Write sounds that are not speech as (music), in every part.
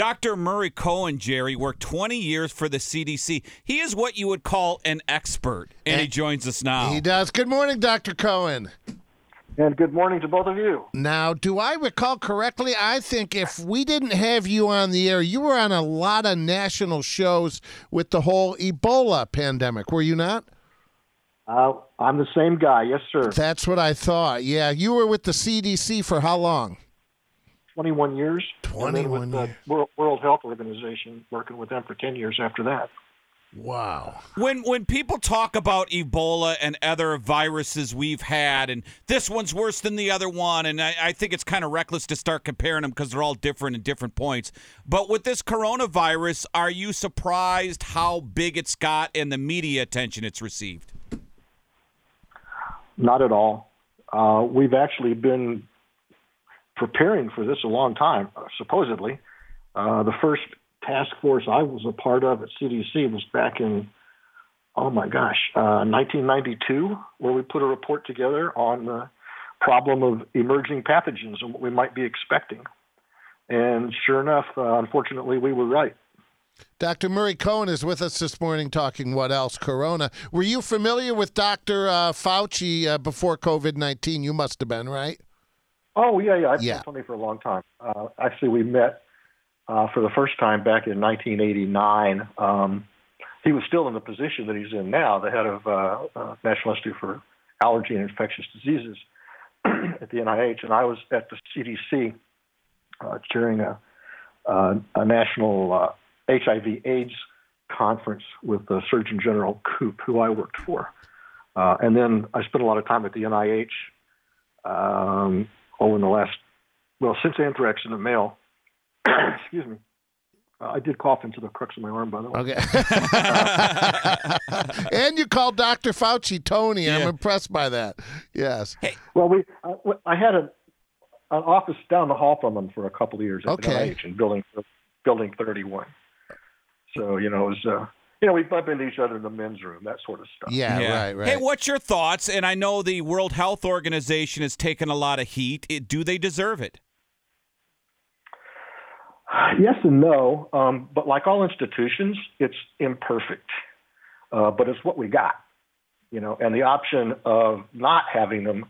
Dr. Murray Cohen, Jerry, worked 20 years for the CDC. He is what you would call an expert, and, And he joins us now. He does. Good morning, Dr. Cohen. And good morning to both of you. Now, do I recall correctly? I think if we didn't have you on the air, you were on a lot of national shows with the whole Ebola pandemic, were you not? Uh, I'm the same guy, yes, sir. That's what I thought. Yeah, you were with the CDC for how long? 21 years. and 21 with the years. World, World Health Organization, working with them for 10 years after that. Wow. When when people talk about Ebola and other viruses we've had, and this one's worse than the other one, and I, I think it's kind of reckless to start comparing them because they're all different at different points. But with this coronavirus, are you surprised how big it's got and the media attention it's received? Not at all. Uh, we've actually been preparing for this a long time, supposedly. Uh, the first task force I was a part of at CDC was back in, oh my gosh, uh, 1992, where we put a report together on the problem of emerging pathogens and what we might be expecting. And sure enough, uh, unfortunately, we were right. Dr. Murray Cohen is with us this morning talking what else? Corona. Were you familiar with Dr. Uh, Fauci uh, before COVID 19? You must have been, right? Oh yeah, yeah. I've Yeah. known Tony for a long time. Uh, actually, we met uh, for the first time back in 1989. Um, he was still in the position that he's in now, the head of uh, uh, National Institute for Allergy and Infectious Diseases (clears throat) at the NIH, and I was at the CDC uh, during a, uh, a national uh, HIV/AIDS conference with the Surgeon General Koop, who I worked for. Uh, and then I spent a lot of time at the NIH um, oh, in the last, well, since anthrax in the mail, (coughs) excuse me, uh, I did cough into the crux of my arm, by the way. Okay. (laughs) and you called Dr. Fauci Tony. I'm impressed by that. Yes. Well, we, uh, I had a, an office down the hall from him for a couple of years at Okay. the NIH in building, building 31. So, you know, it was, uh, you know, we bump into each other in the men's room, that sort of stuff. Yeah, right, right. Hey, what's your thoughts? And I know the World Health Organization has taken a lot of heat. It, do they deserve it? (sighs) Yes and no, um, but like all institutions, it's imperfect. Uh, but it's what we got, you know. And the option of not having them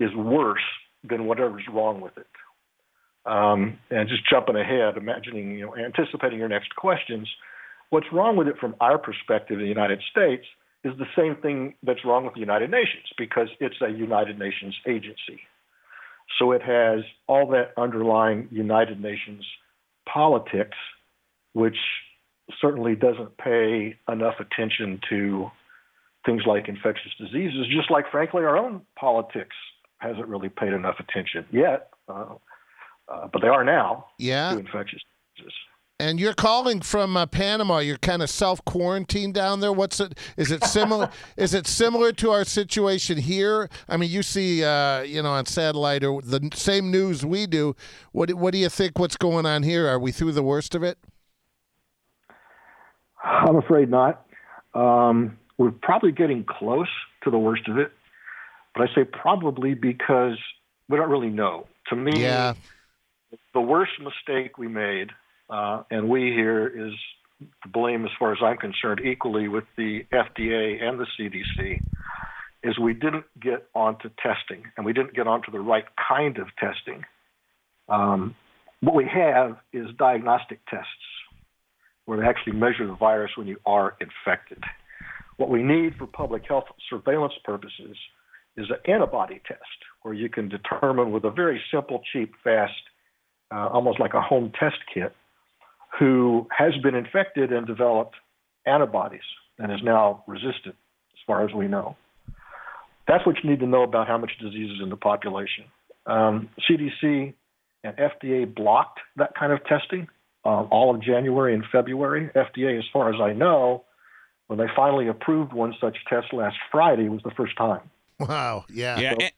is worse than whatever's wrong with it. Um, and just jumping ahead, imagining, you know, anticipating your next questions, what's wrong with it from our perspective in the United States is the same thing that's wrong with the United Nations because it's a United Nations agency. So it has all that underlying United Nations politics, which certainly doesn't pay enough attention to things like infectious diseases, just like, frankly, our own politics hasn't really paid enough attention yet. Uh, uh, but they are now yeah. to infectious diseases. And you're calling from uh, Panama. You're kind of self quarantined down there. What's it? Is it similar? (laughs) is it similar to our situation here? I mean, you see, uh, you know, on satellite or the same news we do. What What do you think? What's going on here? Are we through the worst of it? I'm afraid not. Um, we're probably getting close to the worst of it, but I say probably because we don't really know. To me, Yeah. the worst mistake we made, uh, and we here is blame, as far as I'm concerned, equally with the FDA and the CDC, is we didn't get onto testing, and we didn't get onto the right kind of testing. Um, what we have is diagnostic tests where they actually measure the virus when you are infected. What we need for public health surveillance purposes is an antibody test where you can determine with a very simple, cheap, fast, uh, almost like a home test kit, who has been infected and developed antibodies and is now resistant, as far as we know. That's what you need to know about how much disease is in the population. Um, CDC and FDA blocked that kind of testing uh, all of January and February. FDA, as far as I know, when they finally approved one such test last Friday, was the first time. Wow. Yeah. Yeah, So- and,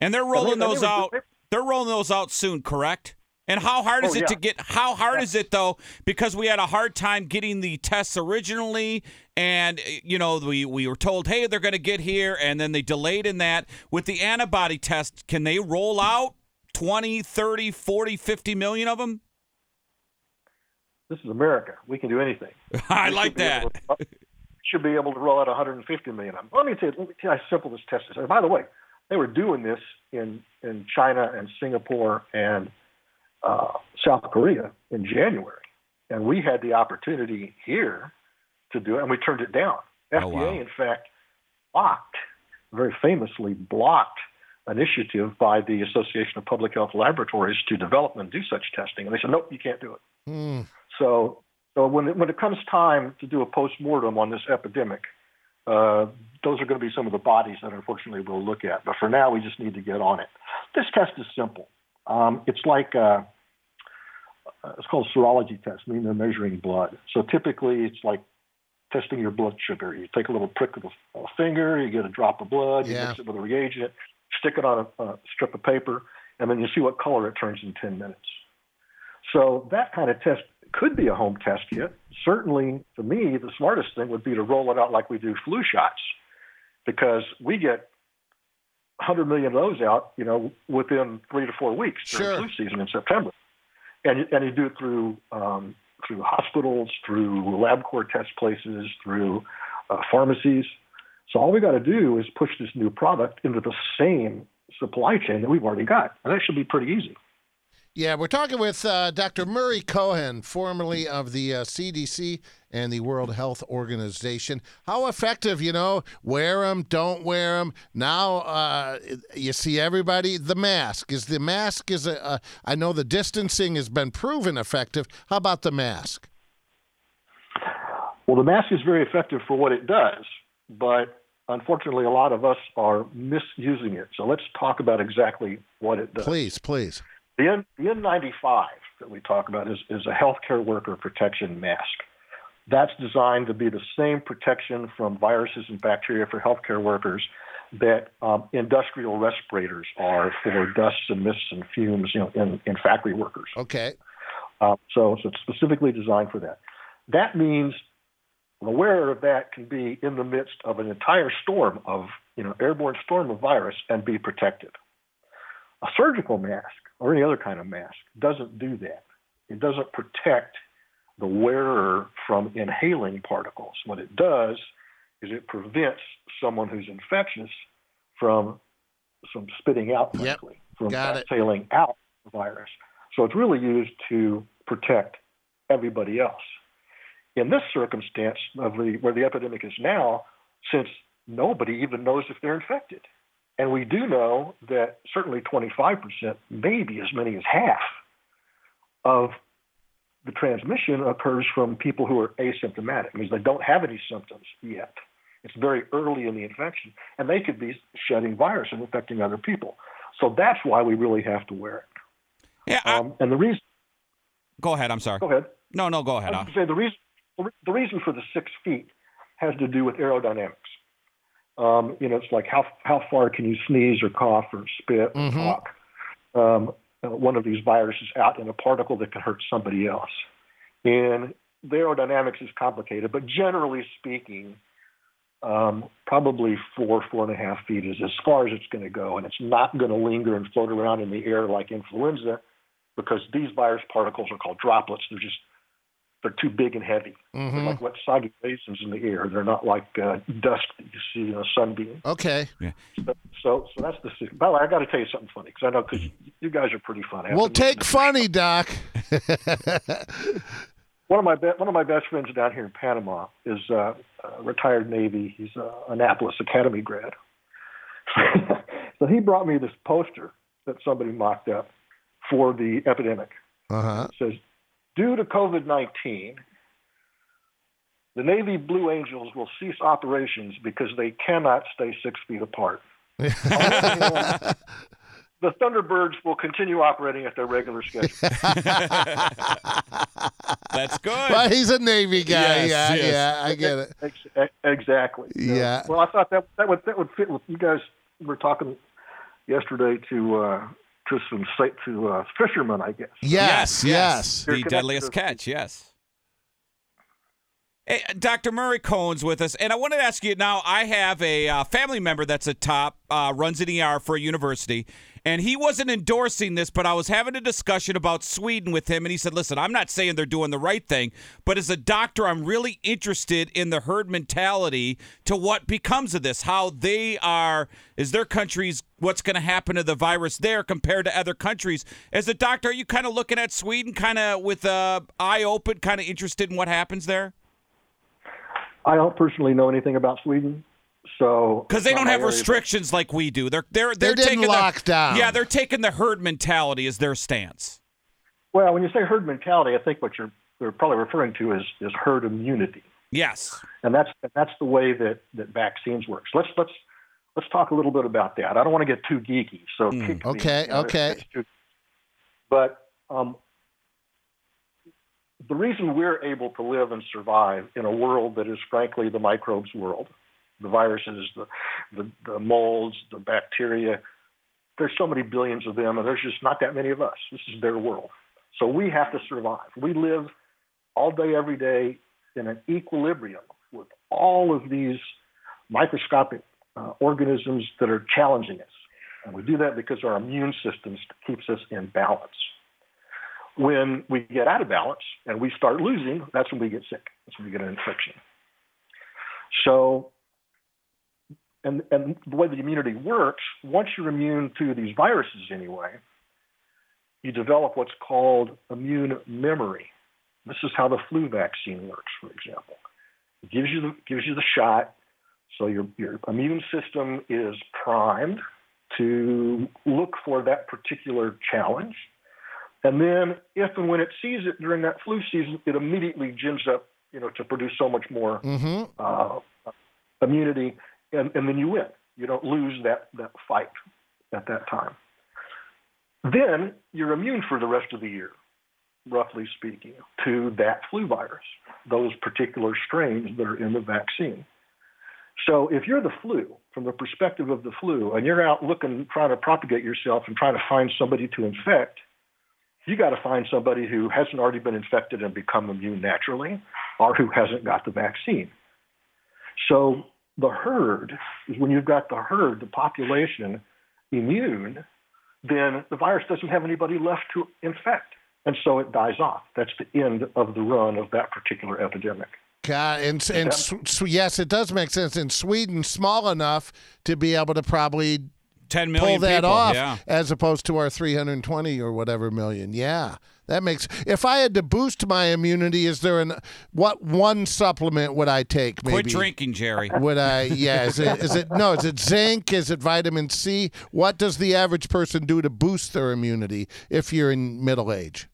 and they're rolling they- they those were- out. They're rolling those out soon, correct? And how hard is Oh, it yeah. to get? How hard is it though? Because we had a hard time getting the tests originally, and you know we we were told, hey, they're going to get here, and then they delayed in that. With the antibody test, can they roll out 20, 30, 40, 50 million of them? this is America. We can do anything. (laughs) I We like should be able that. to- should be able to roll out 150 million of them. Let me tell you, let me tell you how simple this test is. And by the way, they were doing this in in China and Singapore and uh, South Korea in January, and we had the opportunity here to do it, and we turned it down. Oh, FDA, wow. in fact, blocked, very famously blocked initiative by the Association of Public Health Laboratories to develop and do such testing, and they said, nope, you can't do it. Hmm. So, so when it, when it comes time to do a post mortem on this epidemic, uh, those are going to be some of the bodies that unfortunately we'll look at. But for now, we just need to get on it. This test is simple. Um, it's like uh, uh, it's called a serology test, meaning they're measuring blood. So typically, it's like testing your blood sugar. You take a little prick of a, a finger, you get a drop of blood, you Yeah. mix it with a reagent, stick it on a, a strip of paper, and then you see what color it turns in 10 minutes. So that kind of test could be a home test kit. Certainly, to me, the smartest thing would be to roll it out like we do flu shots, because we get 100 million of those out, you know, within three to four weeks during Sure. flu season in September, and you- and you do it through um, through hospitals, through LabCorp test places, through uh, pharmacies. So all we got to do is push this new product into the same supply chain that we've already got, and that should be pretty easy. Yeah, we're talking with uh, Dr. Murray Cohen, formerly of the uh, CDC and the World Health Organization. How effective, you know, wear them, don't wear them. Now uh, you see everybody, the mask. Is the mask, is a, uh, I know the distancing has been proven effective. How about the mask? Well, the mask is very effective for what it does, but unfortunately, a lot of us are misusing it. So let's talk about exactly what it does. Please, please. The, N, the N95 that we talk about is, is a healthcare worker protection mask. That's designed to be the same protection from viruses and bacteria for healthcare workers that um, industrial respirators are for dusts and mists and fumes you know, in, in factory workers. Okay. Uh, so, so it's specifically designed for that. That means the wearer of that can be in the midst of an entire storm of, you know, airborne storm of virus and be protected. A surgical mask or any other kind of mask doesn't do that. It doesn't protect the wearer from inhaling particles. What it does is it prevents someone who's infectious from from spitting out, Yep. from Got it. exhaling out the virus. So it's really used to protect everybody else. In this circumstance of the where the epidemic is now, since nobody even knows if they're infected, and we do know that certainly 25%, maybe as many as half, of the transmission occurs from people who are asymptomatic, means they don't have any symptoms yet. It's very early in the infection, and they could be shedding virus and infecting other people. So that's why we really have to wear it. Yeah, I- Um, and the reason, go ahead. I'm sorry. go ahead. No, no, go ahead. Going to say the reason the reason for the six feet has to do with aerodynamics. Um, you know, it's like how how far can you sneeze or cough or spit or Mhm. talk? Um, one of these viruses out in a particle that can hurt somebody else. And the aerodynamics is complicated, but generally speaking, um, probably four four and a half feet is as far as it's going to go, and it's not going to linger and float around in the air like influenza, because these virus particles are called droplets. They're just they're too big and heavy. They're hmm like wet soggy raisins in the air. They're not like uh, dust that you see in a sunbeam. Okay. So, so that's the. secret. By the way, I got to tell you something funny because I know because you guys are pretty funny. I've We'll take listening to funny, Doc. (laughs) one of my be- one of my best friends down here in Panama is uh, a retired Navy. He's a Annapolis Academy grad. (laughs) so he brought me this poster that somebody mocked up for the epidemic. Uh huh. It says, due to COVID 19, the Navy Blue Angels will cease operations because they cannot stay six feet apart. (laughs) The Thunderbirds will continue operating at their regular schedule. (laughs) That's good. well, he's a Navy guy. Yes, yeah, yes. yeah, I get it. Ex- ex- exactly. Yeah. Well, I thought that that would that would fit with you guys. were talking yesterday to uh, to some sa- to uh, fishermen, I guess. Yes, yes. The deadliest catch. Yes. Hey, Dr. Murray Cohen's with us, and I wanted to ask you now. I have a uh, family member that's a top, uh, runs an ER for a university, and he wasn't endorsing this, but I was having a discussion about Sweden with him, and he said, "Listen, I'm not saying they're doing the right thing, but as a doctor, I'm really interested in the herd mentality to what becomes of this, how they are, is their countries, what's going to happen to the virus there compared to other countries. As a doctor, are you kind of looking at Sweden, kind of with a eye open, kind of interested in what happens there?" I don't personally know anything about Sweden, so because they don't have area, restrictions like we do. They're they're they're didn't taking lock the, down. Yeah, they're taking the herd mentality as their stance. Well, when you say herd mentality, I think what you're they're probably referring to is is herd immunity, Yes. and that's that's the way that that vaccines works. Let's let's let's talk a little bit about that. I don't want to get too geeky, so Mm, kick me, okay, you know, okay. too- But um, the reason we're able to live and survive in a world that is frankly the microbes world, the viruses, the, the, the molds, the bacteria, there's so many billions of them, and there's just not that many of us. This is their world. So we have to survive. We live all day, every day in an equilibrium with all of these microscopic uh, organisms that are challenging us. And we do that because our immune system keeps us in balance. When we get out of balance and we start losing, that's when we get sick. That's when we get an infection. So, and, and the way the immunity works, once you're immune to these viruses anyway, you develop what's called immune memory. This is how the flu vaccine works, for example. It gives you the, gives you the shot, so your, your immune system is primed to look for that particular challenge. And then, if and when it sees it during that flu season, it immediately gins up, you know, to produce so much more Mm-hmm. uh, immunity, and, and then you win. You don't lose that, that fight at that time. Then you're immune for the rest of the year, roughly speaking, to that flu virus, those particular strains that are in the vaccine. So if you're the flu, from the perspective of the flu, and you're out looking, trying to propagate yourself and trying to find somebody to infect, you got to find somebody who hasn't already been infected and become immune naturally, or who hasn't got the vaccine. So the herd is when you've got the herd, the population immune, then the virus doesn't have anybody left to infect. And so it dies off. That's the end of the run of that particular epidemic. God, and, and s- yes, it does make sense. In Sweden, small enough to be able to probably 10 million pull that people. off, Yeah. as opposed to our 320 or whatever million. Yeah, that makes. If I had to boost my immunity, is there an what one supplement would I take? Maybe Quit drinking, Jerry. Would I? Yeah. Is it? Is it? No. Is it zinc? Is it vitamin C? What does the average person do to boost their immunity if you're in middle age?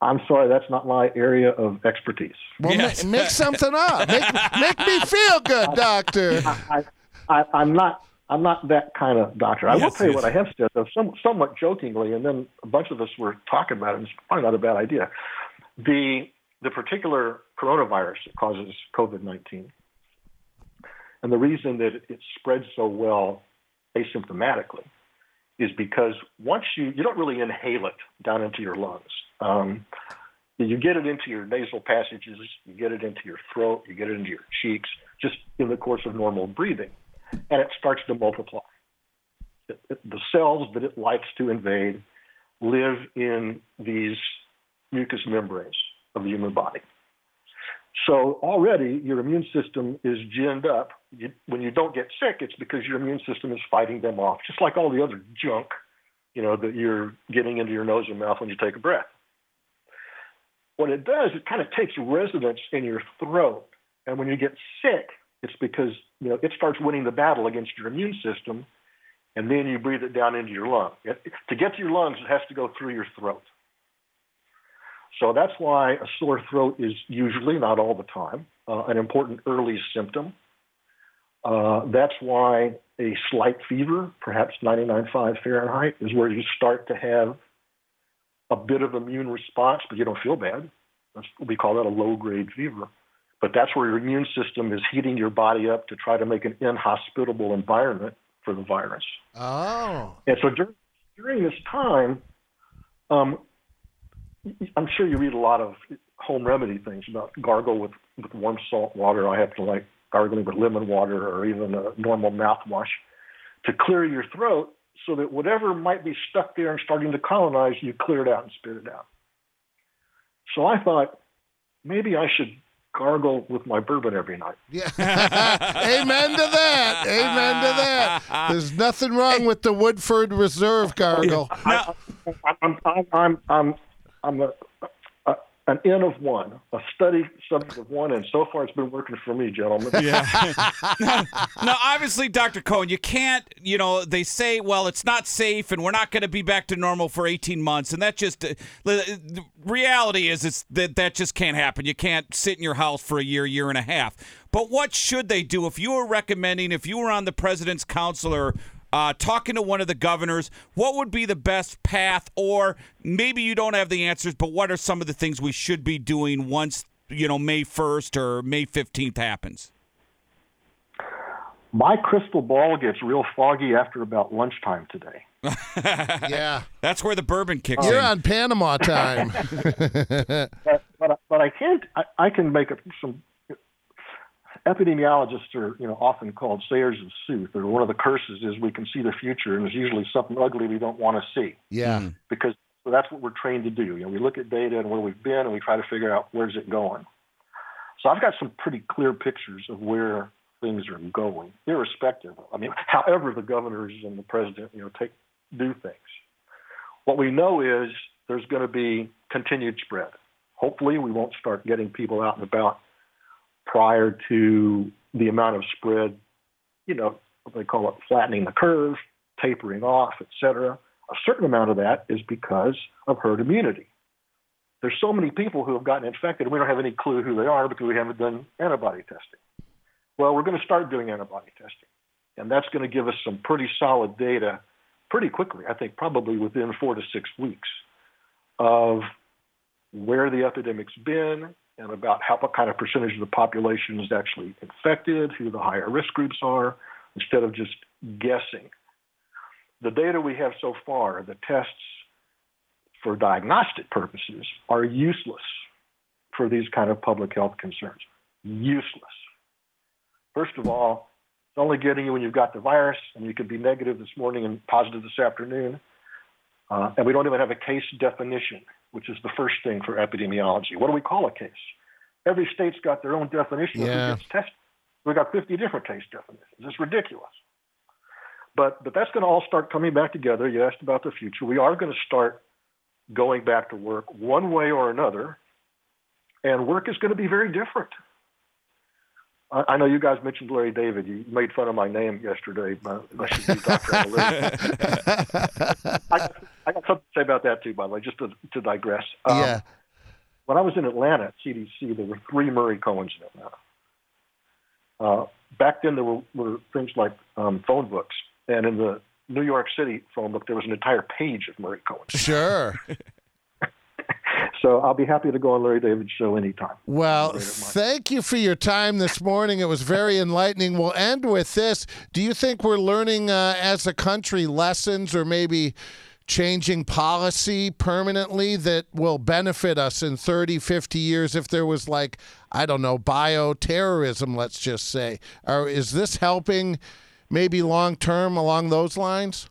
I'm sorry, that's not my area of expertise. Well, Yes. make something up. Make, make me feel good, (laughs) doctor. I, I, I'm not. I'm not that kind of doctor. I will tell you yes. what I have said, though, some, somewhat jokingly, and then a bunch of us were talking about it. and It's probably not a bad idea. The the particular coronavirus that causes COVID-19, and the reason that it spreads so well asymptomatically, is because once you you don't really inhale it down into your lungs. Um, you get it into your nasal passages, you get it into your throat, you get it into your cheeks, just in the course of normal breathing, and it starts to multiply. It- it- the cells that it likes to invade live in these mucous membranes of the human body. So already your immune system is ginned up. You, when you don't get sick, it's because your immune system is fighting them off, just like all the other junk, you know, that you're getting into your nose and mouth when you take a breath. What it does, it kind of takes residence in your throat, and when you get sick, it's because you know it starts winning the battle against your immune system, and then you breathe it down into your lung. It, to get to your lungs, it has to go through your throat. So that's why a sore throat is usually, not all the time, uh, an important early symptom. Uh, that's why a slight fever, perhaps 99.5 Fahrenheit, is where you start to have a bit of immune response, but you don't feel bad. That's, we call that a low grade fever. But that's where your immune system is heating your body up to try to make an inhospitable environment for the virus. Oh. And so during, during this time, um, I'm sure you read a lot of home remedy things about gargle with, with warm salt water. I happen to like gargling with lemon water or even a normal mouthwash to clear your throat so that whatever might be stuck there and starting to colonize, you clear it out and spit it out. So I thought maybe I should gargle with my bourbon every night. Yeah. (laughs) Amen to that. Amen to that. There's nothing wrong with the Woodford Reserve gargle. I, I'm, I'm, I'm, I'm, I'm a, an N of one, a study subject of one, and so far it's been working for me, gentlemen. Yeah. (laughs) now, obviously, Dr. Cohen, you can't, you know, they say, well, it's not safe and we're not going to be back to normal for 18 months. And that just, uh, the reality is it's that that just can't happen. You can't sit in your house for a year, year and a half. But what should they do if you were recommending, if you were on the president's council or uh, talking to one of the governors, what would be the best path? Or maybe you don't have the answers, but what are some of the things we should be doing once, you know, May 1st or May 15th happens? My crystal ball gets real foggy after about lunchtime today. (laughs) Yeah. That's where the bourbon kicks in. You're on Panama time. (laughs) But, but, but I can't, I, I can make a, some epidemiologists are you know often called sayers of sooth or one of the curses is we can see the future and there's usually something ugly we don't want to see. Yeah. Mm. because so that's what we're trained to do. You know we look at data and where we've been and we try to figure out where's it going. So i've got some pretty clear pictures of where things are going irrespective i mean however the governors and the president you know take do things. What we know is there's going to be continued spread. Hopefully we won't start getting people out and about prior to the amount of spread, you know, what they call it flattening the curve, tapering off, et cetera. A certain amount of that is because of herd immunity. There's so many people who have gotten infected, and we don't have any clue who they are because we haven't done antibody testing. Well, we're going to start doing antibody testing, and that's going to give us some pretty solid data pretty quickly. I think probably within four to six weeks of where the epidemic's been, and about how what kind of percentage of the population is actually infected, who the higher risk groups are, instead of just guessing. The data we have so far, the tests for diagnostic purposes, are useless for these kind of public health concerns. Useless. First of all, it's only getting you when you've got the virus, and you could be negative this morning and positive this afternoon. Uh, and we don't even have a case definition which is the first thing for epidemiology. What do we call a case? Every state's got their own definition Yeah. of who gets tested. We've got 50 different case definitions. It's ridiculous. But but that's going to all start coming back together. You asked about the future. We are going to start going back to work one way or another, and work is going to be very different. I, I know you guys mentioned Larry David. You made fun of my name yesterday. but I should be Dr. Analytics. (laughs) I, I got something to say about that too, by the way, just to, to digress. Um, yeah. When I was in Atlanta at CDC, there were three Murray Cohens in Atlanta. Uh, back then, there were, were things like um, phone books, and in the New York City phone book, there was an entire page of Murray Cohens. Sure. (laughs) So I'll be happy to go on Larry David's show anytime. Well, Great at mine. thank you for your time this morning. It was very enlightening. We'll end with this. Do you think we're learning uh, as a country lessons or maybe changing policy permanently that will benefit us in 30, 50 years if there was like, I don't know, bioterrorism, let's just say? Or is this helping maybe long term along those lines?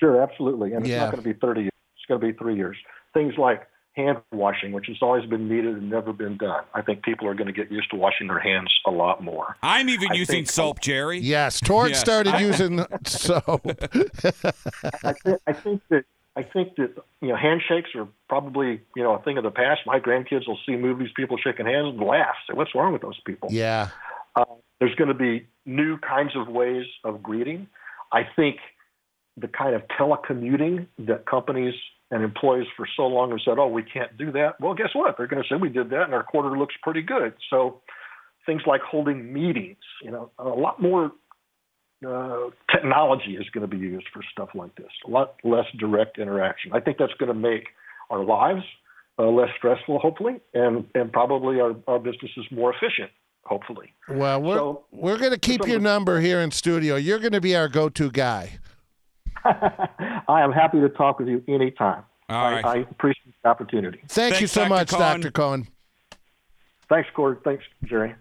Sure, absolutely. And it's not going to be 30 years. It's going to be three years. Things like hand washing, which has always been needed and never been done. I think people are going to get used to washing their hands a lot more. I'm even I using think- soap, Jerry. Yes, Torch Yes. started using soap. I, th- I think that I think that you know handshakes are probably you know a thing of the past. My grandkids will see movies, people shaking hands, and laugh. Say, "What's wrong with those people?" yeah. Uh, there's going to be new kinds of ways of greeting. I think the kind of telecommuting that companies and employees for so long have said, "Oh, we can't do that." Well, guess what? They're going to say we did that, and our quarter looks pretty good. So things like holding meetings, you know, a lot more uh, technology is going to be used for stuff like this. A lot less direct interaction. I think that's going to make our lives uh, less stressful, hopefully, and and probably our, our businesses more efficient, hopefully. Well, we're So- we're going to keep your number here in studio. You're going to be our go-to guy. (laughs) I am happy to talk with you anytime. All right. I, I appreciate the opportunity. Thank you so Dr. much, Cohen. Dr. Cohen. Thanks, Cord. Thanks, Jerry.